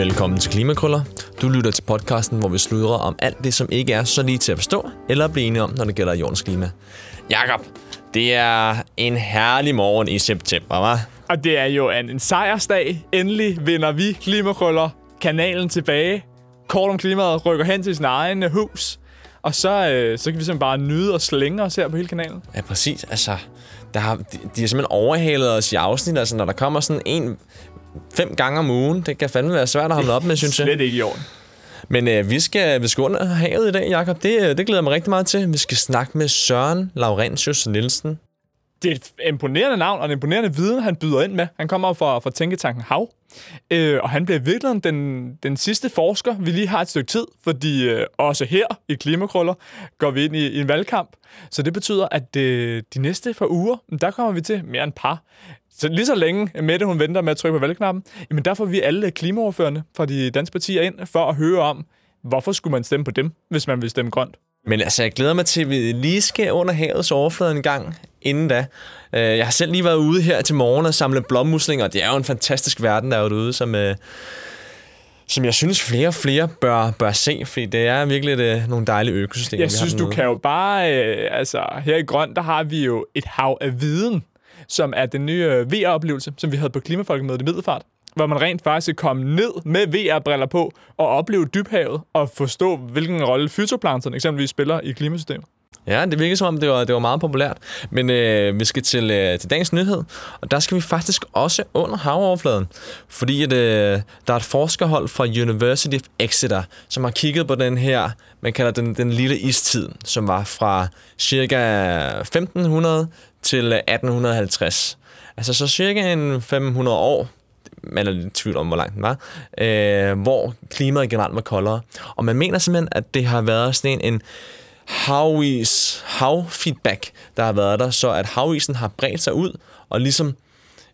Velkommen til Klimakrøller. Du lytter til podcasten, hvor vi sludrer om alt det, som ikke er så lige til at forstå, eller at blive enige om, når det gælder jordens klima. Jakob, det er en herlig morgen i september, hva'? Og det er jo en, en sejrsdag. Endelig vinder vi Klimakrøller kanalen tilbage. Kort om klimaet rykker hen til sin egen øh, hus. Og så, øh, så kan vi simpelthen bare nyde og slænge os her på hele kanalen. Ja, præcis. Altså, der har, de, de har simpelthen overhalet os i afsnit. Altså, når der kommer sådan en fem gange om ugen, det kan fandme være svært at hamle op med, synes jeg. Slet ikke i orden. Men øh, vi skal vi skal under havet i dag, Jakob. Det, øh, det glæder jeg mig rigtig meget til. Vi skal snakke med Søren Laurentius Nielsen. Det er et imponerende navn og en imponerende viden, han byder ind med. Han kommer fra, fra Tænketanken Hav, øh, og han bliver virkelig den, den sidste forsker, vi lige har et stykke tid, fordi øh, også her i Klimakrøller går vi ind i, i en valgkamp. Så det betyder, at øh, de næste par uger, der kommer vi til mere end par. Så lige så længe Mette hun venter med at trykke på valgknappen, jamen der får vi alle klimaoverførende fra de danske partier ind for at høre om, hvorfor skulle man stemme på dem, hvis man vil stemme grønt. Men altså, jeg glæder mig til, at vi lige skal under havets overflade en gang inden da. Øh, Jeg har selv lige været ude her til morgen og samle blommuslinger, og det er jo en fantastisk verden, der er derude, som, øh, som jeg synes flere og flere bør, bør se, fordi det er virkelig et, øh, nogle dejlige økosystemer. Jeg vi har synes, du dernede. kan jo bare... Øh, altså, her i Grøn, der har vi jo et hav af viden, som er den nye øh, VR-oplevelse, som vi havde på Klimafolkemødet i Middelfart, hvor man rent faktisk kom ned med VR-briller på og opleve dybhavet og forstå, hvilken rolle fytoplankton eksempelvis spiller i klimasystemet. Ja, det virker som om, det var, det var meget populært. Men øh, vi skal til, øh, til dagens nyhed, og der skal vi faktisk også under havoverfladen. Fordi at, øh, der er et forskerhold fra University of Exeter, som har kigget på den her, man kalder den, den lille istid, som var fra cirka 1500 til 1850. Altså så cirka en 500 år, man er lidt i tvivl om, hvor lang den var, øh, hvor klimaet generelt var koldere. Og man mener simpelthen, at det har været sådan en, en havis, havfeedback, der har været der, så at havisen har bredt sig ud og ligesom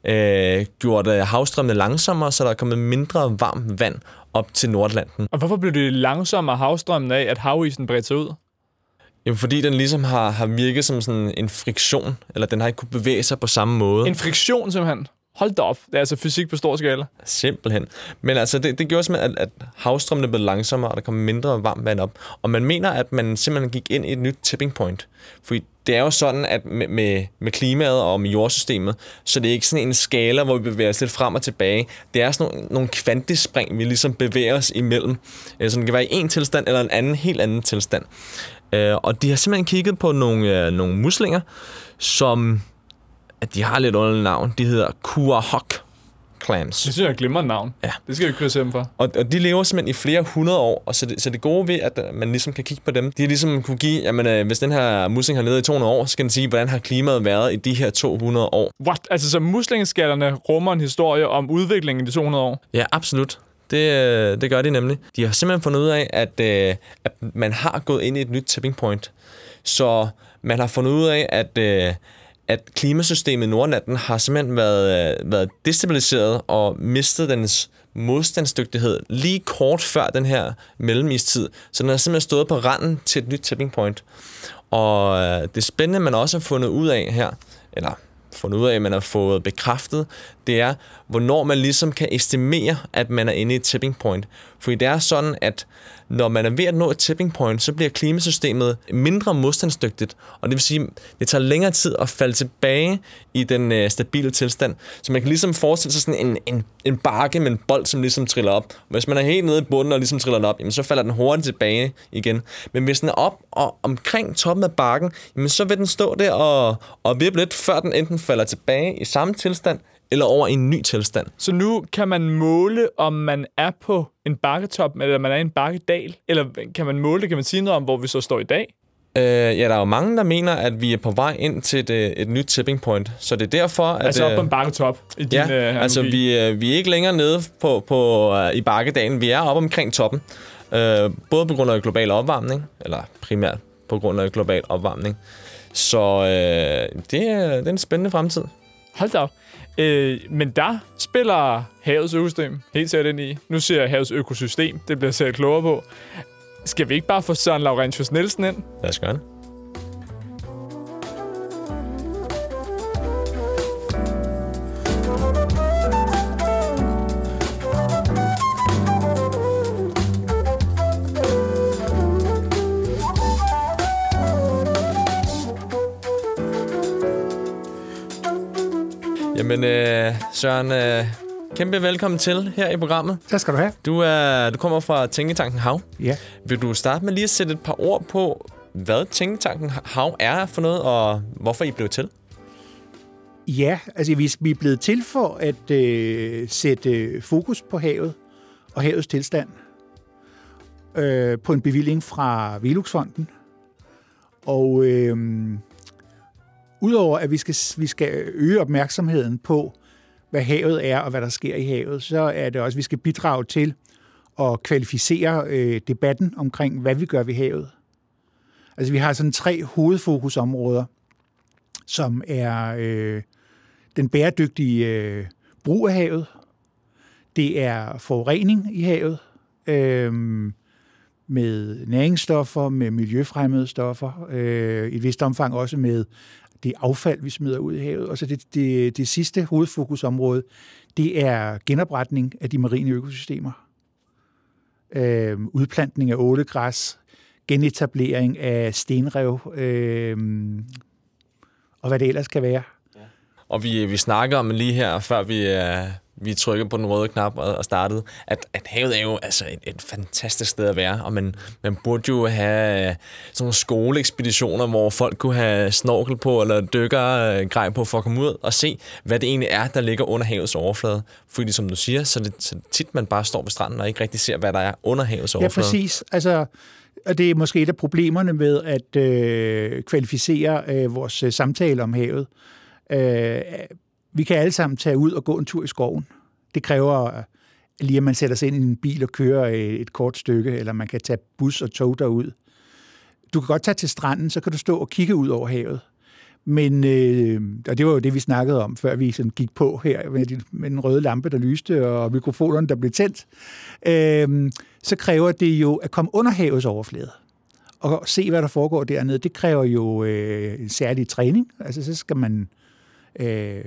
øh, gjort øh, havstrømmene langsommere, så der er kommet mindre varmt vand op til Nordatlanten. Og hvorfor blev det langsommere havstrømmen af, at havisen bredte sig ud? Jamen, fordi den ligesom har, har virket som sådan en friktion, eller den har ikke kunne bevæge sig på samme måde. En friktion simpelthen. Hold da op. Det er altså fysik på stor skala. Simpelthen. Men altså, det, det gjorde simpelthen, at, at havstrømmene blev langsommere, og der kom mindre varmt vand op. Og man mener, at man simpelthen gik ind i et nyt tipping point. Fordi det er jo sådan, at med, med, med klimaet og med jordsystemet, så det er ikke sådan en skala, hvor vi bevæger os lidt frem og tilbage. Det er sådan nogle, nogle kvantespring, vi ligesom bevæger os imellem. Øh, så det kan være i en tilstand eller en anden, helt anden tilstand. Øh, og de har simpelthen kigget på nogle, øh, nogle muslinger, som at de har lidt underligt navn. De hedder Kuahok clams. Det synes jeg er et glimrende navn. Ja. Det skal vi krydse dem for. Og, og de lever simpelthen i flere hundrede år, og så det, så det gode ved, at øh, man ligesom kan kigge på dem, de har ligesom kunne give, jamen øh, hvis den her musling har levet i 200 år, så skal den sige, hvordan har klimaet været i de her 200 år. What? Altså, så muslingeskallerne rummer en historie om udviklingen i de 200 år. Ja, absolut. Det, øh, det gør de nemlig. De har simpelthen fundet ud af, at, øh, at man har gået ind i et nyt tipping point. Så man har fundet ud af, at, øh, at klimasystemet i Nordnatten har simpelthen været, øh, været destabiliseret og mistet dens modstandsdygtighed lige kort før den her mellemistid. Så den har simpelthen stået på randen til et nyt tipping point. Og øh, det spændende, man også har fundet ud af her, eller fundet ud af, at man har fået bekræftet, det er, hvornår man ligesom kan estimere, at man er inde i et tipping point. Fordi det er sådan, at når man er ved at nå et tipping point, så bliver klimasystemet mindre modstandsdygtigt, og det vil sige, det tager længere tid at falde tilbage i den øh, stabile tilstand. Så man kan ligesom forestille sig sådan en, en, en bakke med en bold, som ligesom triller op. Hvis man er helt nede i bunden og ligesom triller den op, jamen, så falder den hurtigt tilbage igen. Men hvis den er op og omkring toppen af bakken, jamen, så vil den stå der og, og vippe lidt, før den enten falder tilbage i samme tilstand, eller over i en ny tilstand. Så nu kan man måle, om man er på en bakketop, eller man er i en bakkedal. Eller kan man måle det? Kan man sige noget om, hvor vi så står i dag? Øh, ja, der er jo mange, der mener, at vi er på vej ind til et, øh, et nyt tipping point. Så det er derfor, at... Altså op øh, på en bakketop i din Ja, øh, altså vi, øh, vi er ikke længere nede på, på, øh, i bakkedagen. Vi er oppe omkring toppen. Øh, både på grund af global opvarmning, eller primært på grund af global opvarmning. Så øh, det, er, det er en spændende fremtid. Hold da op. Øh, men der spiller havets økosystem helt sikkert ind i. Nu ser jeg havets økosystem. Det bliver jeg klogere på. Skal vi ikke bare få Søren Laurentius Nielsen ind? Lad os gøre det. Jamen, øh, Søren, øh, kæmpe velkommen til her i programmet. Tak skal du have. Du, er, du kommer fra Tænketanken Hav. Ja. Vil du starte med lige at sætte et par ord på, hvad Tænketanken Hav er for noget, og hvorfor I blev til? Ja, altså vi, vi er blevet til for at øh, sætte fokus på havet og havets tilstand øh, på en bevilling fra Veluxfonden. Og øh, udover at vi skal, vi skal øge opmærksomheden på, hvad havet er og hvad der sker i havet, så er det også, at vi skal bidrage til at kvalificere øh, debatten omkring, hvad vi gør ved havet. Altså vi har sådan tre hovedfokusområder, som er øh, den bæredygtige øh, brug af havet, det er forurening i havet, øh, med næringsstoffer, med miljøfremmede stoffer, øh, i et vist omfang også med det affald, vi smider ud i havet. Og så det, det, det sidste hovedfokusområde, det er genopretning af de marine økosystemer. Øh, udplantning af ålegræs, genetablering af stenrev, øh, og hvad det ellers kan være. Ja. Og vi, vi snakker om lige her, før vi, uh, vi trykkede på den røde knap og, og startede, at, at havet er jo altså et, et fantastisk sted at være, og man, man burde jo have sådan nogle skoleekspeditioner, hvor folk kunne have snorkel på eller dykkergrej på for at komme ud og se, hvad det egentlig er, der ligger under havets overflade. Fordi som du siger, så er det så tit, man bare står ved stranden og ikke rigtig ser, hvad der er under havets overflade. Ja, præcis. Altså, og det er måske et af problemerne med at øh, kvalificere øh, vores øh, samtale om havet. Øh, vi kan alle sammen tage ud og gå en tur i skoven. Det kræver øh, lige, at man sætter sig ind i en bil og kører øh, et kort stykke, eller man kan tage bus og tog derud. Du kan godt tage til stranden, så kan du stå og kigge ud over havet. Men, øh, og det var jo det, vi snakkede om, før vi sådan gik på her med, de, med den røde lampe, der lyste, og mikrofonerne, der blev tændt. Øh, så kræver det jo at komme under havets overflade og se, hvad der foregår dernede. Det kræver jo øh, en særlig træning. Altså, så skal man øh,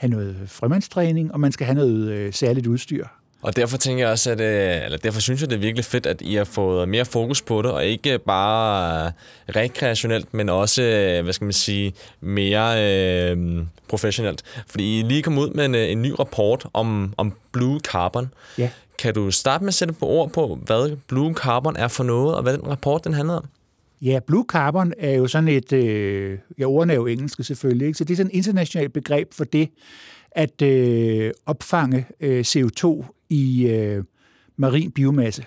have noget frømandstræning, og man skal have noget øh, særligt udstyr. Og derfor tænker jeg også, at øh, eller derfor synes jeg, det er virkelig fedt, at I har fået mere fokus på det, og ikke bare rekreationelt, men også, øh, hvad skal man sige, mere øh, professionelt. Fordi I lige kom ud med en, øh, en ny rapport om, om Blue Carbon. Ja. Kan du starte med at sætte på ord på, hvad Blue Carbon er for noget, og hvad den rapport den handler om? Ja, Blue Carbon er jo sådan et, øh, ja, ordene er jo engelske selvfølgelig, ikke? så det er sådan et internationalt begreb for det, at øh, opfange øh, CO2 i øh, marin biomasse.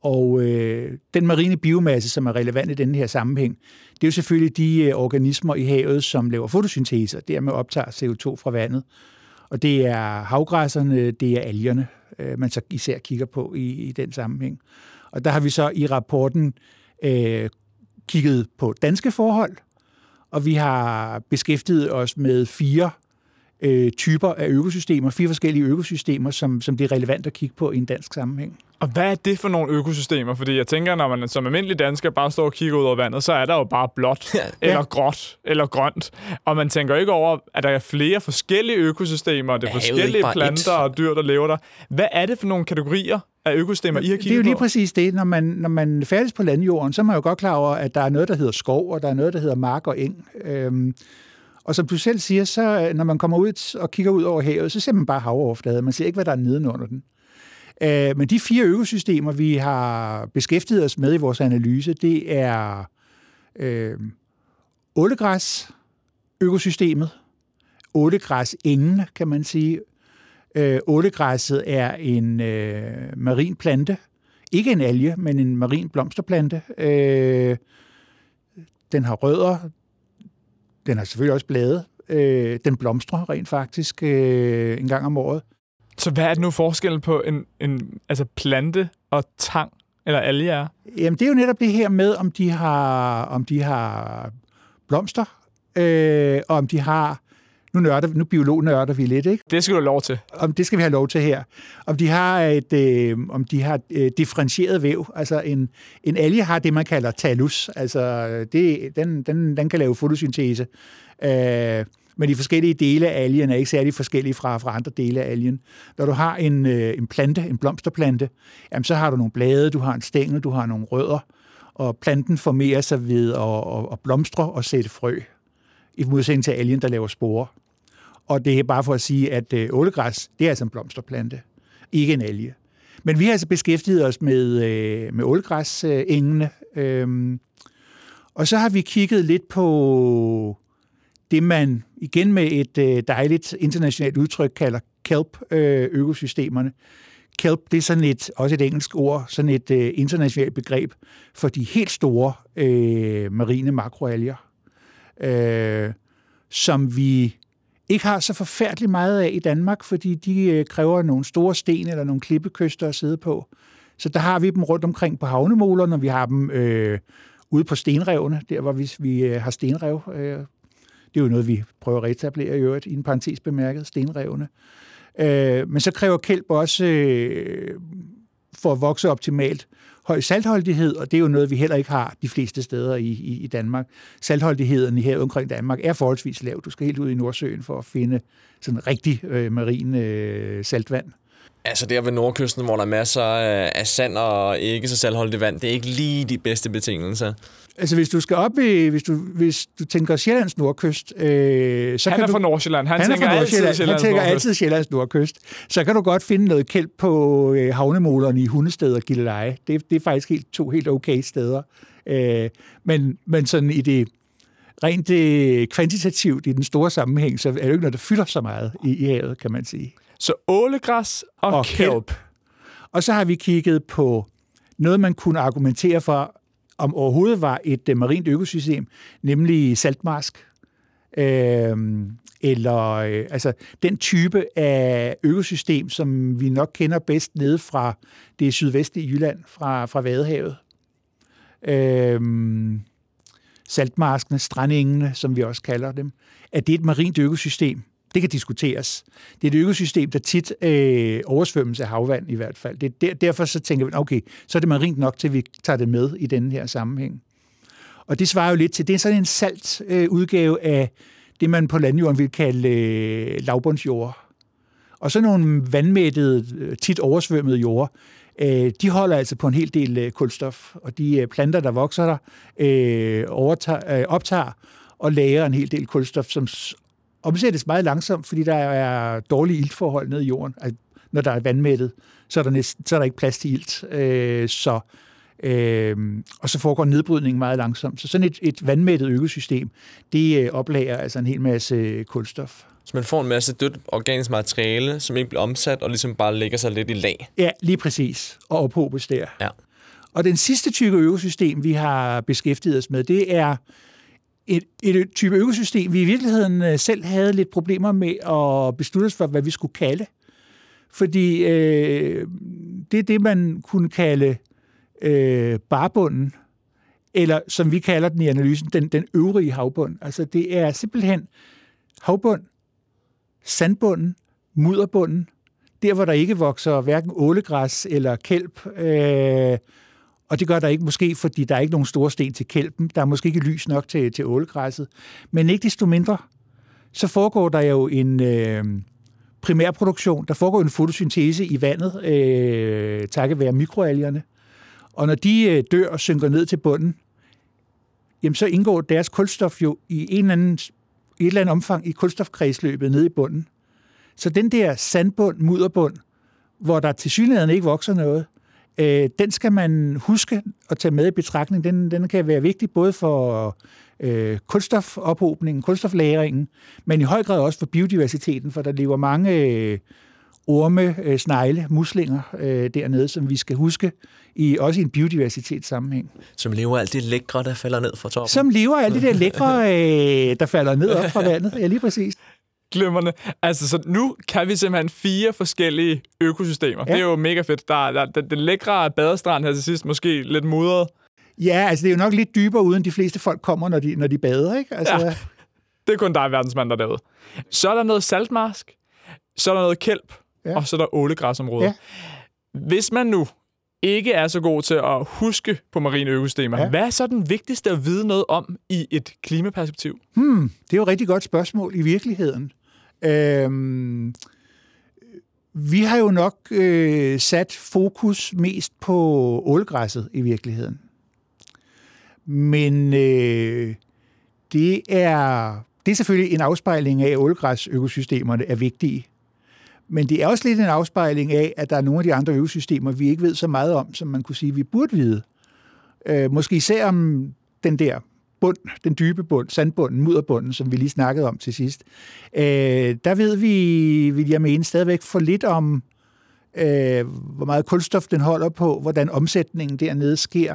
Og øh, den marine biomasse, som er relevant i denne her sammenhæng, det er jo selvfølgelig de øh, organismer i havet, som laver fotosyntese, og dermed optager CO2 fra vandet. Og det er havgræsserne, det er algerne, øh, man så især kigger på i, i den sammenhæng. Og der har vi så i rapporten øh, kigget på danske forhold, og vi har beskæftiget os med fire øh, typer af økosystemer, fire forskellige økosystemer, som, som det er relevant at kigge på i en dansk sammenhæng. Og hvad er det for nogle økosystemer? Fordi jeg tænker, når man som almindelig dansker bare står og kigger ud over vandet, så er der jo bare blåt, ja. eller gråt, eller grønt. Og man tænker ikke over, at der er flere forskellige økosystemer, det er forskellige planter et. og dyr, der lever der. Hvad er det for nogle kategorier af økosystemer, I har kigget? Det er jo lige på? præcis det. Når man, når man færdes på landjorden, så er man jo godt klar over, at der er noget, der hedder skov, og der er noget, der hedder mark og eng. Øhm, og som du selv siger, så når man kommer ud og kigger ud over havet, så ser man bare havoverfladen. Man ser ikke, hvad der er nedenunder den. Øh, men de fire økosystemer, vi har beskæftiget os med i vores analyse, det er øh, ålegræs, økosystemet, ålegræs ingen, kan man sige. Øh, ålegræsset er en øh, marin plante, ikke en alge, men en marin blomsterplante. Øh, den har rødder, den har selvfølgelig også blade. Øh, den blomstrer rent faktisk øh, en gang om året. Så hvad er det nu forskellen på en, en altså plante og tang eller alge er? Jamen, det er jo netop det her med, om de har, om de har blomster, øh, og om de har nu, nørder, nu biolog nørder vi lidt, ikke? Det skal du have lov til. Om det skal vi have lov til her. Om de har et øh, om de har øh, differentieret væv. Altså en, en alge har det, man kalder talus. Altså det, den, den, den kan lave fotosyntese. Øh, men de forskellige dele af algen er ikke særlig forskellige fra, fra andre dele af algen. Når du har en, øh, en plante, en blomsterplante, jamen, så har du nogle blade, du har en stængel, du har nogle rødder, og planten formerer sig ved at, at, at blomstre og sætte frø, i modsætning til algen, der laver sporer. Og det er bare for at sige, at øh, ålegræs, det er altså en blomsterplante, ikke en alge. Men vi har altså beskæftiget os med, øh, med ålegræsengene. Øh, og så har vi kigget lidt på det, man igen med et øh, dejligt internationalt udtryk kalder kelp-økosystemerne. Øh, kelp, det er sådan et, også et engelsk ord, sådan et øh, internationalt begreb for de helt store øh, marine makroalger, øh, som vi ikke har så forfærdeligt meget af i Danmark, fordi de øh, kræver nogle store sten eller nogle klippekyster at sidde på. Så der har vi dem rundt omkring på havnemålerne, og vi har dem øh, ude på stenrevene, der hvor vi, vi øh, har stenrev. Øh, det er jo noget, vi prøver at reetablere i øvrigt, i en parentes bemærket, stenrevene. Øh, men så kræver kælp også, øh, for at vokse optimalt, høj saltholdighed, og det er jo noget, vi heller ikke har de fleste steder i, i, i Danmark. Saltholdigheden her omkring Danmark er forholdsvis lav. Du skal helt ud i Nordsøen for at finde sådan rigtig øh, marin øh, saltvand. Altså der ved nordkysten, hvor der er masser af sand og ikke så saltholdigt vand, det er ikke lige de bedste betingelser. Altså hvis du skal op i, hvis du, hvis du tænker Sjællands nordkyst, øh, så han kan er du, fra Nordsjælland. Han, han tænker er fra altid Nordsjælland. Sjællands Han tænker nordkyst. altid Sjællands nordkyst. Så kan du godt finde noget kælp på øh, havnemålerne i Hundested og Gilleleje. Det, det er faktisk helt, to helt okay steder. Øh, men, men sådan i det rent øh, kvantitativt i den store sammenhæng, så er det jo ikke noget, der fylder så meget i, i havet, kan man sige. Så ålegræs og, Og og kelp. Og så har vi kigget på noget, man kunne argumentere for, om overhovedet var et øh, marint økosystem, nemlig saltmarsk. Øhm, eller øh, altså den type af økosystem, som vi nok kender bedst nede fra det sydvestlige Jylland, fra, fra Vadehavet. Øhm, saltmarskene, strandengene, som vi også kalder dem. Er det et marint økosystem? Det kan diskuteres. Det er et økosystem, der tit øh, oversvømmes af havvand i hvert fald. Det er der, derfor så tænker vi, okay, så er det marint nok til, at vi tager det med i denne her sammenhæng. Og det svarer jo lidt til, det er sådan en salt øh, udgave af det, man på landjorden vil kalde øh, lavbundsjord. Og så nogle vandmættede, øh, tit oversvømmede jorder, øh, de holder altså på en hel del øh, kulstof. Og de øh, planter, der vokser der, øh, overtager, øh, optager og lærer en hel del kulstof, som omsættes meget langsomt, fordi der er dårlige iltforhold nede i jorden. Altså, når der er vandmættet, så er der, næsten, så er der ikke plads til ilt. Øh, så, øh, og så foregår nedbrydningen meget langsomt. Så sådan et, et vandmættet økosystem, det øh, oplager altså en hel masse kulstof. Så man får en masse dødt organisk materiale, som ikke bliver omsat, og ligesom bare lægger sig lidt i lag. Ja, lige præcis. Og ophobes der. Ja. Og den sidste type økosystem, vi har beskæftiget os med, det er et, et type økosystem, vi i virkeligheden øh, selv havde lidt problemer med at beslutte os for, hvad vi skulle kalde. Fordi øh, det er det, man kunne kalde øh, barbunden, eller som vi kalder den i analysen, den, den øvrige havbund. Altså det er simpelthen havbund, sandbunden, mudderbunden, der hvor der ikke vokser hverken ålegræs eller kælp, øh, og det gør der ikke måske, fordi der er ikke nogen store sten til kælpen. Der er måske ikke lys nok til, til ålegræsset. Men ikke desto mindre, så foregår der jo en øh, primærproduktion. Der foregår en fotosyntese i vandet, øh, takket være mikroalgerne. Og når de øh, dør og synker ned til bunden, jamen så indgår deres kulstof jo i, en eller anden, i et eller andet omfang i kulstofkredsløbet nede i bunden. Så den der sandbund, mudderbund, hvor der til synligheden ikke vokser noget, øh, den skal man huske at tage med i betragtning. Den, den kan være vigtig både for øh, kulstofophobningen, kulstoflagringen, men i høj grad også for biodiversiteten, for der lever mange øh, orme, øh, snegle, muslinger øh, dernede, som vi skal huske, i, også i en biodiversitetssammenhæng. Som lever alt det lækre, der falder ned fra toppen. Som lever af alle de der lækre, øh, der falder ned op fra vandet. Ja, lige præcis. Glimrende. Altså, så nu kan vi simpelthen fire forskellige økosystemer. Ja. Det er jo mega fedt. Der, er- der, den, den lækre badestrand her til sidst, måske lidt mudret. Ja, altså det er jo nok lidt dybere, uden de fleste folk kommer, når de, når de bader, ikke? Altså, Ja. Det er kun dig, verdensmand, der er derude. Så er der noget saltmarsk, så er der noget kælp, Ja. og så er der ålegræsområder. Ja. Hvis man nu ikke er så god til at huske på marine økosystemer, ja. hvad er så den vigtigste at vide noget om i et klimaperspektiv? Hmm, det er jo et rigtig godt spørgsmål i virkeligheden. Øhm, vi har jo nok øh, sat fokus mest på ålgræsset i virkeligheden. Men øh, det er det er selvfølgelig en afspejling af, at ålgræsøkosystemerne er vigtige. Men det er også lidt en afspejling af, at der er nogle af de andre økosystemer, vi ikke ved så meget om, som man kunne sige, vi burde vide. Øh, måske især om den der bund, den dybe bund, sandbunden, mudderbunden, som vi lige snakkede om til sidst. Øh, der ved vi, vil jeg mene, stadigvæk for lidt om, øh, hvor meget kulstof den holder på, hvordan omsætningen dernede sker,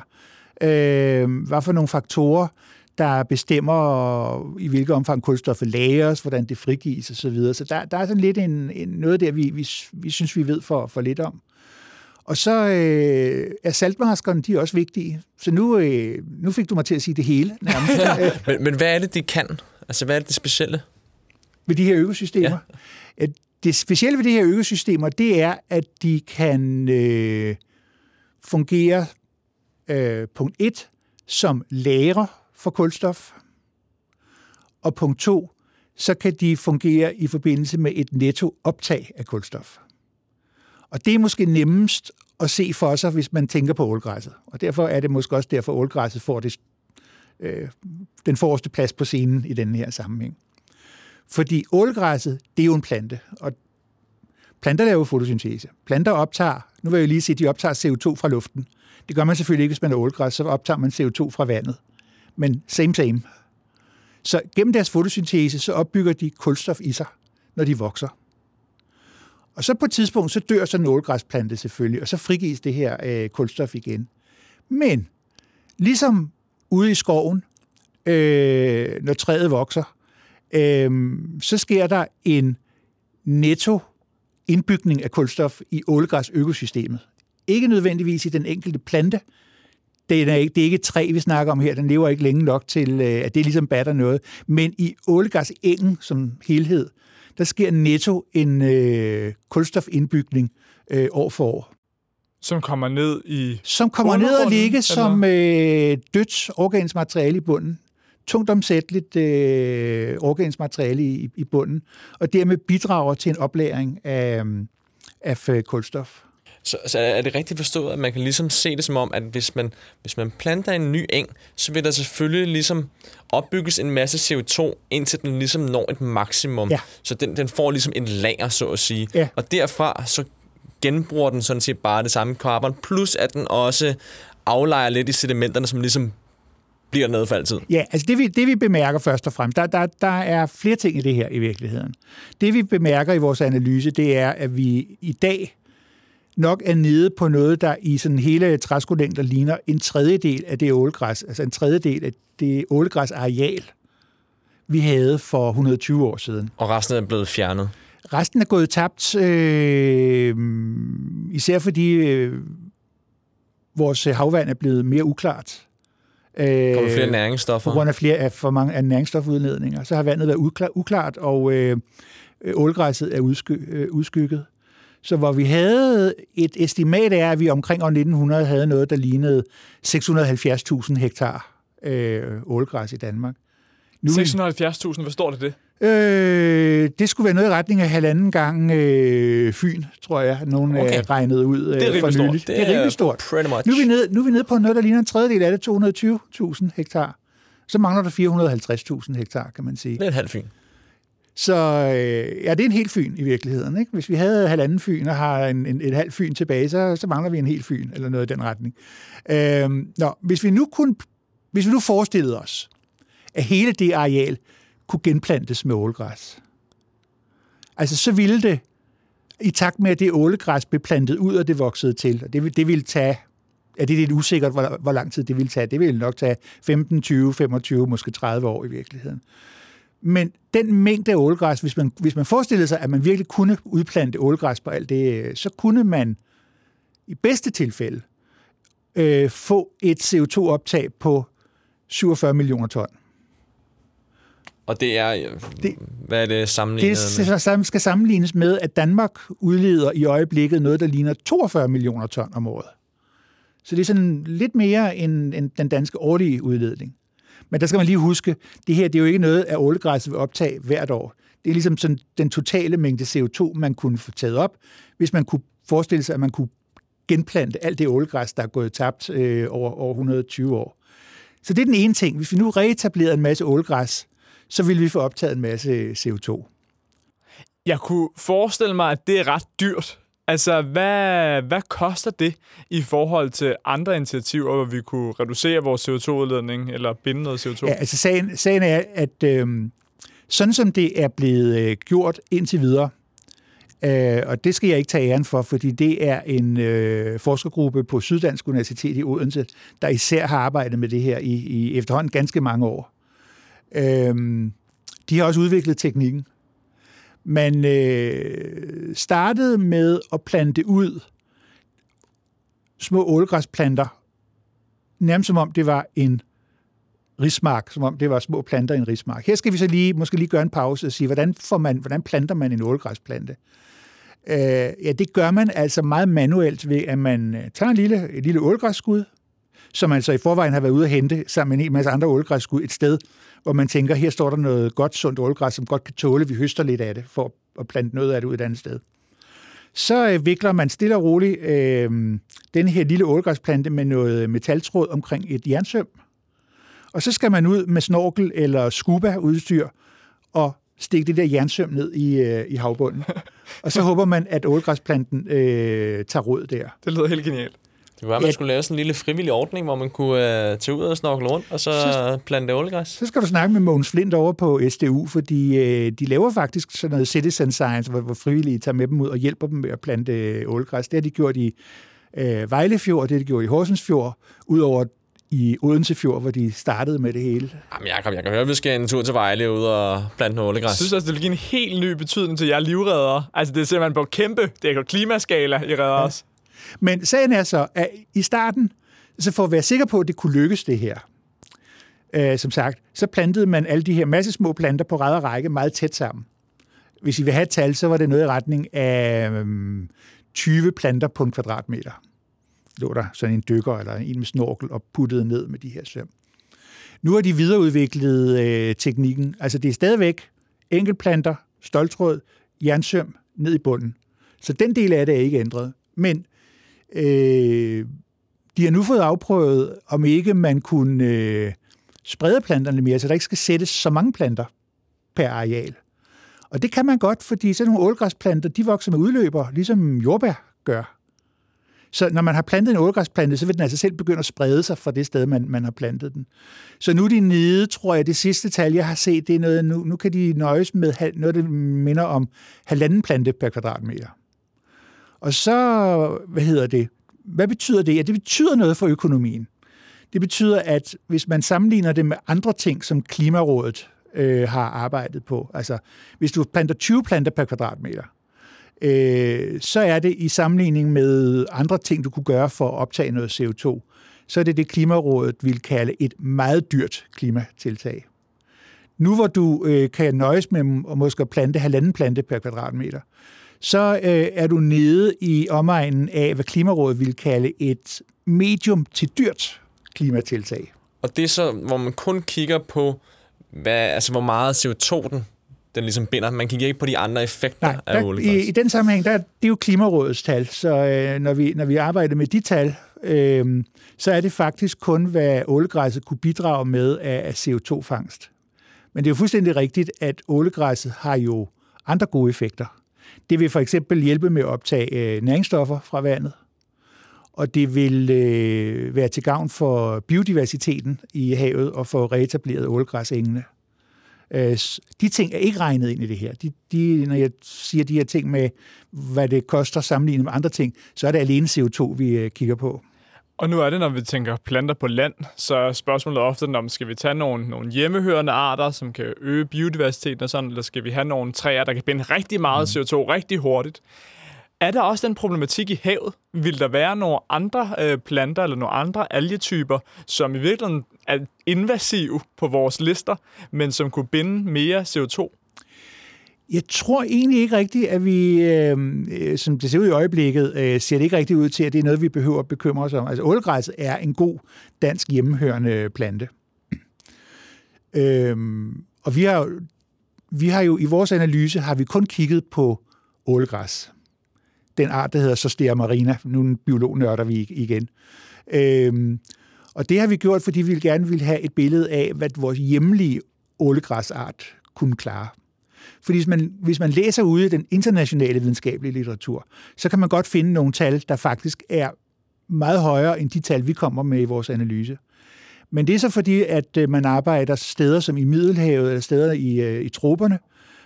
øh, hvad for nogle faktorer, der bestemmer, i hvilket omfang kulstoffet lagres, hvordan det frigives osv. Så, videre. så der, der er sådan lidt en, en, noget der, vi, vi, vi synes, vi ved for, for lidt om. Og så øh, er saltmaskerne, de er også vigtige. Så nu, øh, nu fik du mig til at sige det hele nærmest. men, men hvad er det, de kan? Altså, hvad er det, det specielle? Ved de her økosystemer? Ja. Det specielle ved de her økosystemer, det er, at de kan øh, fungere, øh, punkt 1, som lagre for kulstof, og punkt 2, så kan de fungere i forbindelse med et netto optag af kulstof. Og det er måske nemmest at se for sig, hvis man tænker på ålgræsset. Og derfor er det måske også derfor, at ålgræsset får det, øh, den forreste plads på scenen i den her sammenhæng. Fordi ålgræsset, det er jo en plante, og planter laver fotosyntese. Planter optager, nu vil jeg lige sige, at de optager CO2 fra luften. Det gør man selvfølgelig ikke, hvis man er ålgræs, så optager man CO2 fra vandet. Men same same. Så gennem deres fotosyntese, så opbygger de kulstof i sig, når de vokser. Og så på et tidspunkt, så dør så en ålgræsplante selvfølgelig, og så frigives det her øh, kulstof igen. Men ligesom ude i skoven, øh, når træet vokser, øh, så sker der en netto indbygning af kulstof i ålegræsøkosystemet. Ikke nødvendigvis i den enkelte plante. Det er, ikke, det er ikke et træ, vi snakker om her. Den lever ikke længe nok til, øh, at det ligesom batter noget. Men i ålegræsengen som helhed, der sker netto en øh, kulstofindbygning øh, år for år. Som kommer ned i Som kommer ned og ligge som øh, dødt organisk materiale i bunden. Tungt omsætteligt øh, organisk materiale i, i bunden. Og dermed bidrager til en oplæring af, af øh, kulstof. Så, så er det rigtigt forstået, at man kan ligesom se det som om, at hvis man, hvis man planter en ny eng, så vil der selvfølgelig ligesom opbygges en masse CO2, indtil den ligesom når et maksimum. Ja. Så den, den får ligesom en lager, så at sige. Ja. Og derfra så genbruger den sådan set bare det samme carbon, plus at den også aflejer lidt i sedimenterne, som ligesom bliver nede for altid. Ja, altså det vi, det vi bemærker først og fremmest, der, der, der er flere ting i det her i virkeligheden. Det vi bemærker i vores analyse, det er, at vi i dag nok er nede på noget, der i sådan hele træskolængder ligner en tredjedel af det ålegræs, altså en tredjedel af det ålegræsareal, vi havde for 120 år siden. Og resten er blevet fjernet. Resten er gået tabt, øh, især fordi øh, vores havvand er blevet mere uklart. Øh, Kommer flere næringsstoffer? På grund af flere af for mange af næringsstofudledninger. Så har vandet været uklart, og øh, ålgræsset er udsky, øh, udskygget. Så hvor vi havde et estimat af, at vi omkring år 1900 havde noget, der lignede 670.000 hektar øh, ålgræs i Danmark. 670.000, hvad står det det? Øh, det skulle være noget i retning af halvanden gang øh, Fyn, tror jeg, nogen okay. regnede ud øh, det er for nylig. Det, det er rimelig stort. Nu er, vi nede, nu er vi nede på noget, der ligner en tredjedel af det, 220.000 hektar. Så mangler der 450.000 hektar, kan man sige. Det er et halvt Fyn. Så øh, ja, det er en helt fyn i virkeligheden. Ikke? Hvis vi havde halvanden fyn og har en, en, et halvt fyn tilbage, så, så mangler vi en helt fyn, eller noget i den retning. Øh, nå, hvis vi nu kunne, hvis vi nu forestillede os, at hele det areal kunne genplantes med ålegræs, altså så ville det, i takt med at det ålegræs blev plantet ud, og det voksede til, og det, det ville tage Ja, det er lidt usikkert, hvor, hvor lang tid det ville tage. Det ville nok tage 15, 20, 25, måske 30 år i virkeligheden. Men den mængde af ålgræs, hvis man, hvis man forestillede sig, at man virkelig kunne udplante ålgræs på alt det, så kunne man i bedste tilfælde øh, få et CO2-optag på 47 millioner ton. Og det er, det, hvad er det sammenlignet det med? Det skal sammenlignes med, at Danmark udleder i øjeblikket noget, der ligner 42 millioner ton om året. Så det er sådan lidt mere end, end den danske årlige udledning. Men der skal man lige huske, det her det er jo ikke noget, at ålegræsset vil optage hvert år. Det er ligesom sådan den totale mængde CO2, man kunne få taget op, hvis man kunne forestille sig, at man kunne genplante alt det ålegræs, der er gået tabt øh, over, over 120 år. Så det er den ene ting. Hvis vi nu reetablerede en masse ålegræs, så ville vi få optaget en masse CO2. Jeg kunne forestille mig, at det er ret dyrt. Altså, hvad, hvad koster det i forhold til andre initiativer, hvor vi kunne reducere vores CO2-udledning eller binde noget CO2? Ja, altså sagen, sagen er, at øh, sådan som det er blevet øh, gjort indtil videre, øh, og det skal jeg ikke tage æren for, fordi det er en øh, forskergruppe på Syddansk Universitet i Odense, der især har arbejdet med det her i, i efterhånden ganske mange år. Øh, de har også udviklet teknikken. Man øh, startede med at plante ud små ålegræsplanter, nærmest som om det var en rismark, som om det var små planter i en rismark. Her skal vi så lige, måske lige gøre en pause og sige, hvordan, får man, hvordan planter man en ålegræsplante? Øh, ja, det gør man altså meget manuelt ved, at man øh, tager en lille, et lille ålegræsskud, som man så i forvejen har været ude at hente sammen med en masse andre ålegræsskud et sted, hvor man tænker, her står der noget godt, sundt ålegræs, som godt kan tåle, vi høster lidt af det, for at plante noget af det ud et andet sted. Så øh, vikler man stille og roligt øh, den her lille ålegræsplante med noget metaltråd omkring et jernsøm, og så skal man ud med snorkel eller scuba-udstyr og stikke det der jernsøm ned i, øh, i havbunden. og så håber man, at ålegræsplanten øh, tager råd der. Det lyder helt genialt. Det kunne være, at man skulle lave sådan en lille frivillig ordning, hvor man kunne uh, tage ud og snorkle rundt, og så, så plante ålegræs. Så skal du snakke med Mogens Flint over på SDU, fordi uh, de laver faktisk sådan noget citizen science, hvor, hvor frivillige tager med dem ud og hjælper dem med at plante ålegræs. Det har de gjort i uh, Vejlefjord, det har de gjort i Horsensfjord, udover i Odensefjord, hvor de startede med det hele. Jamen, Jacob, jeg kan høre, at vi skal en tur til Vejle ud og plante noget ålegræs. Jeg synes også, det vil give en helt ny betydning til jer livreddere. Altså, det er simpelthen på kæmpe, det er klimaskala, I redder ja. os. Men sagen er så, at i starten, så for at være sikker på, at det kunne lykkes det her, øh, som sagt, så plantede man alle de her masse små planter på ræd og række meget tæt sammen. Hvis I vil have et tal, så var det noget i retning af øh, 20 planter på en kvadratmeter. Lå der sådan en dykker eller en med snorkel og puttede ned med de her søm. Nu har de videreudviklet øh, teknikken. Altså det er stadigvæk enkeltplanter, stoltråd, jernsøm ned i bunden. Så den del af det er ikke ændret. Men Øh, de har nu fået afprøvet, om ikke man kunne øh, sprede planterne mere, så der ikke skal sættes så mange planter per areal. Og det kan man godt, fordi sådan nogle ålgræsplanter, de vokser med udløber, ligesom jordbær gør. Så når man har plantet en ålgræsplante, så vil den altså selv begynde at sprede sig fra det sted, man, man har plantet den. Så nu er de nede, tror jeg, det sidste tal, jeg har set, det er noget, nu, nu kan de nøjes med noget, der minder om halvanden plante per kvadratmeter. Og så, hvad hedder det? Hvad betyder det? Ja, det betyder noget for økonomien. Det betyder, at hvis man sammenligner det med andre ting, som Klimarådet øh, har arbejdet på, altså hvis du planter 20 planter per kvadratmeter, øh, så er det i sammenligning med andre ting, du kunne gøre for at optage noget CO2, så er det det, Klimarådet vil kalde et meget dyrt klimatiltag. Nu hvor du øh, kan nøjes med at måske plante halvanden plante per kvadratmeter, så øh, er du nede i omegnen af, hvad Klimarådet vil kalde et medium til dyrt klimatiltag. Og det er så, hvor man kun kigger på, hvad, altså, hvor meget CO2 den, den ligesom binder. Man kigger ikke på de andre effekter Nej, af olie. I, I den sammenhæng, der, det er jo Klimarådets tal, så øh, når, vi, når vi arbejder med de tal, øh, så er det faktisk kun, hvad ålegræsset kunne bidrage med af, af CO2-fangst. Men det er jo fuldstændig rigtigt, at ålegræsset har jo andre gode effekter. Det vil for eksempel hjælpe med at optage øh, næringsstoffer fra vandet, og det vil øh, være til gavn for biodiversiteten i havet og for reetableret ålgræsengene. Øh, de ting er ikke regnet ind i det her. De, de, når jeg siger de her ting med, hvad det koster sammenlignet med andre ting, så er det alene CO2, vi øh, kigger på. Og nu er det, når vi tænker planter på land, så er spørgsmålet ofte, om skal vi tage nogle, nogle hjemmehørende arter, som kan øge biodiversiteten og sådan, eller skal vi have nogle træer, der kan binde rigtig meget mm. CO2 rigtig hurtigt? Er der også den problematik i havet? Vil der være nogle andre øh, planter eller nogle andre algetyper, som i virkeligheden er invasive på vores lister, men som kunne binde mere CO2? Jeg tror egentlig ikke rigtigt, at vi, øhm, øh, som det ser ud i øjeblikket, øh, ser det ikke rigtigt ud til, at det er noget, vi behøver at bekymre os om. Altså, ålgræs er en god dansk hjemmehørende plante. Øh, og vi har, vi har jo i vores analyse har vi kun kigget på ålgræs. Den art, der hedder Sostea marina. Nu en biolog nørder vi igen. Øh, og det har vi gjort, fordi vi gerne vil have et billede af, hvad vores hjemlige ålegræsart kunne klare. Fordi hvis man, hvis man læser ude i den internationale videnskabelige litteratur, så kan man godt finde nogle tal, der faktisk er meget højere end de tal, vi kommer med i vores analyse. Men det er så fordi, at øh, man arbejder steder som i Middelhavet eller steder i, øh, i troberne,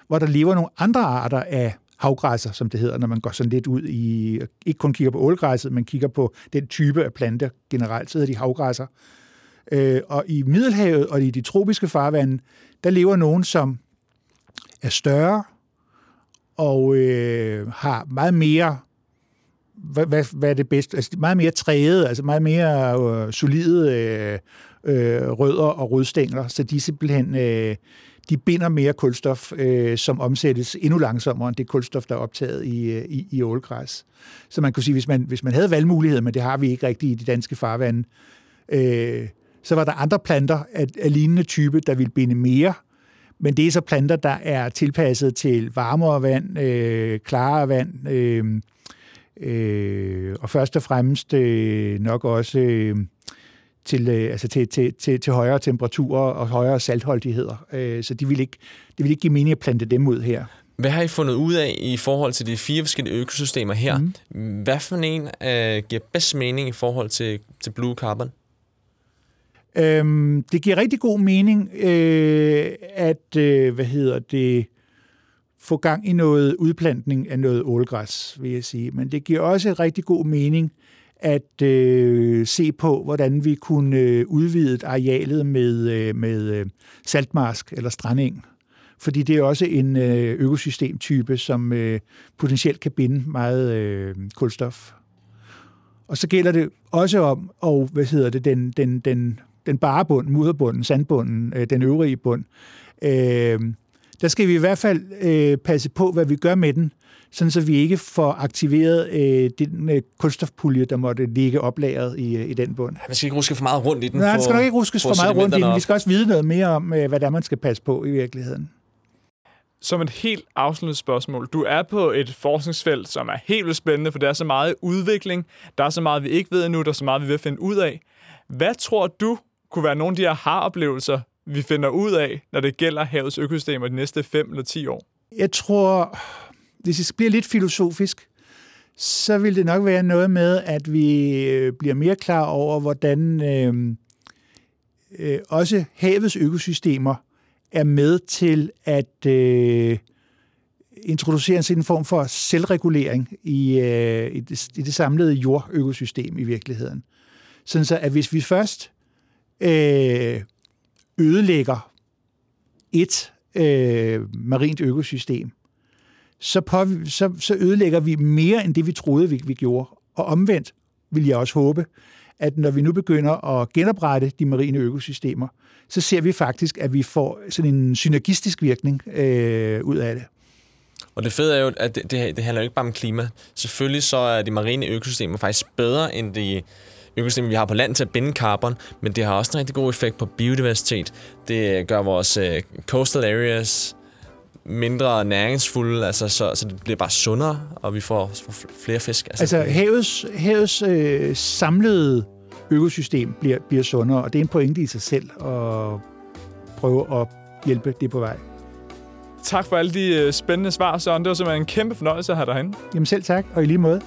hvor der lever nogle andre arter af havgræsser, som det hedder, når man går sådan lidt ud i, øh, ikke kun kigger på ålgræsset, men kigger på den type af planter generelt, så hedder de havgræsser. Øh, og i Middelhavet og i de tropiske farvande, der lever nogen, som er større og øh, har meget mere hvad, hvad, hvad er det bedste? Altså meget mere træet, altså meget mere øh, solide øh, øh, rødder og rodstængler, så de simpelthen øh, de binder mere kulstof, øh, som omsættes endnu langsommere end det kulstof, der er optaget i, øh, i, i ålgræs. Så man kunne sige, hvis man, hvis man havde valgmuligheder, men det har vi ikke rigtigt i de danske farvande, øh, så var der andre planter af, af lignende type, der ville binde mere, men det er så planter, der er tilpasset til varmere vand, øh, klarere vand, øh, øh, og først og fremmest øh, nok også øh, til, øh, altså til, til, til, til højere temperaturer og højere saltholdigheder. Øh, så de vil ikke, det vil ikke give mening at plante dem ud her. Hvad har I fundet ud af i forhold til de fire forskellige økosystemer her? Mm. Hvad for en øh, giver bedst mening i forhold til, til Blue Carbon? Øhm, det giver rigtig god mening, øh, at øh, hvad hedder det, få gang i noget udplantning af noget ålgræs, vil jeg sige. Men det giver også rigtig god mening at øh, se på, hvordan vi kunne øh, udvide arealet med, øh, med øh, saltmarsk eller stranding. Fordi det er også en øh, økosystemtype, som øh, potentielt kan binde meget øh, kulstof. Og så gælder det også om, og hvad hedder det, den, den, den, den bare bund, mudderbunden, sandbunden, øh, den øvrige bund. Øh, der skal vi i hvert fald øh, passe på, hvad vi gør med den, sådan så vi ikke får aktiveret øh, den øh, kulstofpulje, der måtte ligge oplagret i, øh, i den bund. Man skal ikke ruske for meget rundt i den. Nej, man skal nok ikke ruskes for meget rundt i den. Vi skal også vide noget mere om, øh, hvad der man skal passe på i virkeligheden. Som et helt afsluttet spørgsmål. Du er på et forskningsfelt, som er helt vildt spændende, for der er så meget udvikling. Der er så meget, vi ikke ved endnu. Der er så meget, vi vil finde ud af. Hvad tror du kunne være nogle af de her har-oplevelser, vi finder ud af, når det gælder havets økosystemer de næste 5 eller 10 år? Jeg tror, hvis det bliver lidt filosofisk, så vil det nok være noget med, at vi øh, bliver mere klar over, hvordan øh, øh, også havets økosystemer er med til at øh, introducere en form for selvregulering i, øh, i, det, i det samlede jordøkosystem i virkeligheden. Sådan så, at hvis vi først øh, ødelægger et øh, marint økosystem, så, på, så, så ødelægger vi mere end det, vi troede, vi, vi gjorde. Og omvendt vil jeg også håbe, at når vi nu begynder at genoprette de marine økosystemer, så ser vi faktisk, at vi får sådan en synergistisk virkning øh, ud af det. Og det fede er jo, at det, det, det handler jo ikke bare om klima. Selvfølgelig så er de marine økosystemer faktisk bedre end de økosystemer, vi har på land til at binde carbon, men det har også en rigtig god effekt på biodiversitet. Det gør vores øh, coastal areas mindre næringsfulde, altså, så, så det bliver bare sundere, og vi får, får flere fisk. Altså, altså havets, havets øh, samlede økosystem bliver, bliver sundere, og det er en pointe i sig selv at prøve at hjælpe det på vej. Tak for alle de øh, spændende svar, Søren. Det var simpelthen en kæmpe fornøjelse at have dig herinde. Jamen selv tak, og i lige måde.